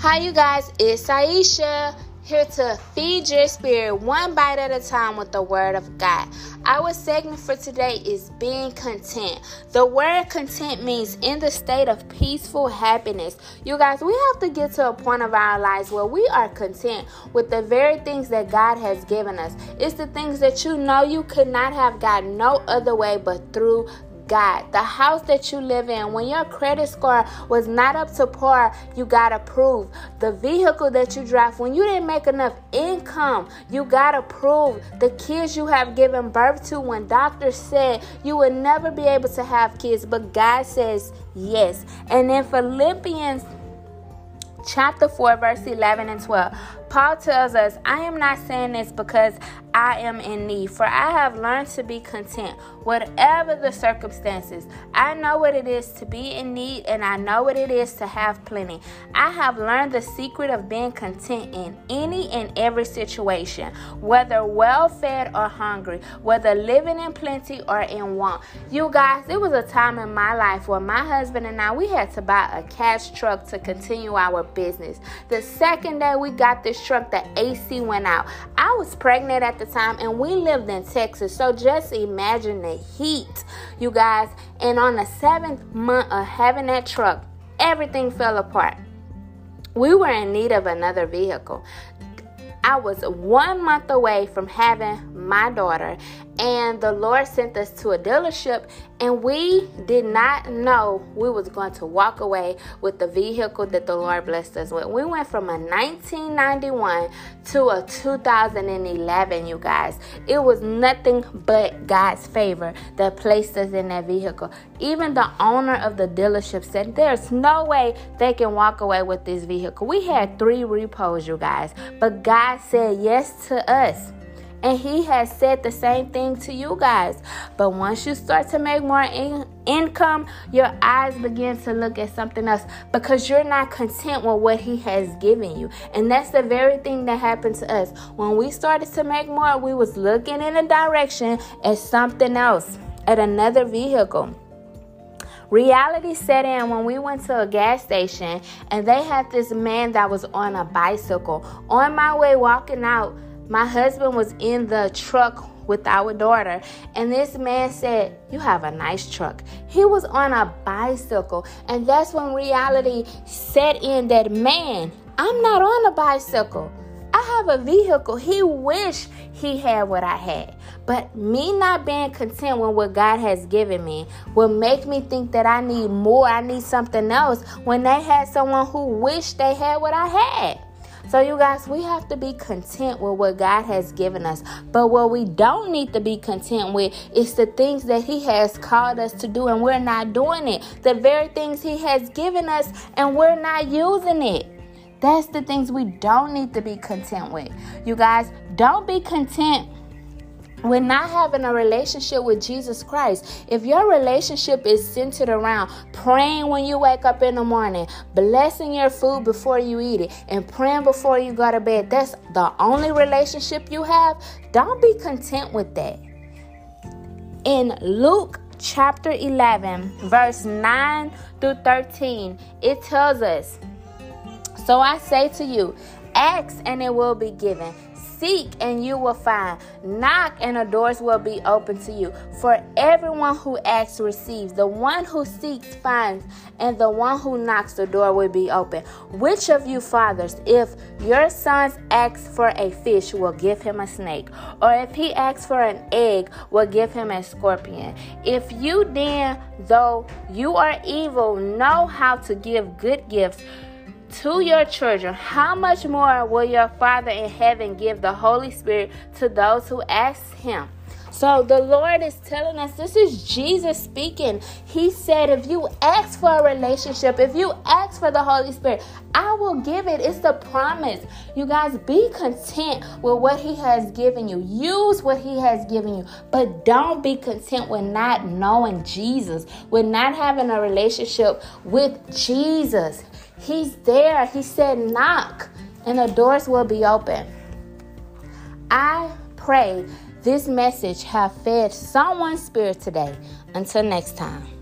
Hi, you guys. It's Aisha here to feed your spirit one bite at a time with the Word of God. Our segment for today is being content. The word content means in the state of peaceful happiness. You guys, we have to get to a point of our lives where we are content with the very things that God has given us. It's the things that you know you could not have gotten no other way but through God. The house that you live in, when your credit score was not up to par, you got approved. The vehicle that you drive, when you didn't make enough income, you got approved. The kids you have given birth to, when doctors said you would never be able to have kids, but God says yes. And in Philippians chapter 4, verse 11 and 12, Paul tells us, I am not saying this because I am in need, for I have learned to be content, whatever the circumstances. I know what it is to be in need, and I know what it is to have plenty. I have learned the secret of being content in any and every situation, whether well fed or hungry, whether living in plenty or in want. You guys, it was a time in my life where my husband and I we had to buy a cash truck to continue our business. The second day we got this truck, the AC went out. I was pregnant at the time and we lived in Texas. So just imagine the heat, you guys. And on the seventh month of having that truck, everything fell apart. We were in need of another vehicle. I was one month away from having my daughter, and the Lord sent us to a dealership, and we did not know we was going to walk away with the vehicle that the Lord blessed us with. We went from a 1991 to a 2011, you guys. It was nothing but God's favor that placed us in that vehicle. Even the owner of the dealership said there's no way they can walk away with this vehicle. We had three repos, you guys, but God said yes to us. And he has said the same thing to you guys. But once you start to make more in- income, your eyes begin to look at something else because you're not content with what he has given you. And that's the very thing that happened to us. When we started to make more, we was looking in a direction at something else, at another vehicle. Reality set in when we went to a gas station and they had this man that was on a bicycle. On my way walking out, my husband was in the truck with our daughter, and this man said, You have a nice truck. He was on a bicycle, and that's when reality set in that man, I'm not on a bicycle. I have a vehicle. He wished he had what I had. But me not being content with what God has given me will make me think that I need more. I need something else when they had someone who wished they had what I had. So, you guys, we have to be content with what God has given us. But what we don't need to be content with is the things that He has called us to do, and we're not doing it. The very things He has given us, and we're not using it. That's the things we don't need to be content with. You guys, don't be content we're not having a relationship with Jesus Christ. If your relationship is centered around praying when you wake up in the morning, blessing your food before you eat it, and praying before you go to bed, that's the only relationship you have, don't be content with that. In Luke chapter 11, verse 9 through 13, it tells us, So I say to you, ask and it will be given Seek and you will find. Knock and the doors will be open to you. For everyone who asks receives. The one who seeks finds. And the one who knocks, the door will be open. Which of you fathers, if your sons ask for a fish, will give him a snake? Or if he asks for an egg, will give him a scorpion? If you then, though you are evil, know how to give good gifts, to your children, how much more will your Father in heaven give the Holy Spirit to those who ask Him? So the Lord is telling us this is Jesus speaking. He said, if you ask for a relationship, if you ask for the Holy Spirit, I will give it. It's the promise. You guys be content with what He has given you. Use what He has given you, but don't be content with not knowing Jesus, with not having a relationship with Jesus. He's there. He said, knock, and the doors will be open. I pray this message have fed someone's spirit today. Until next time.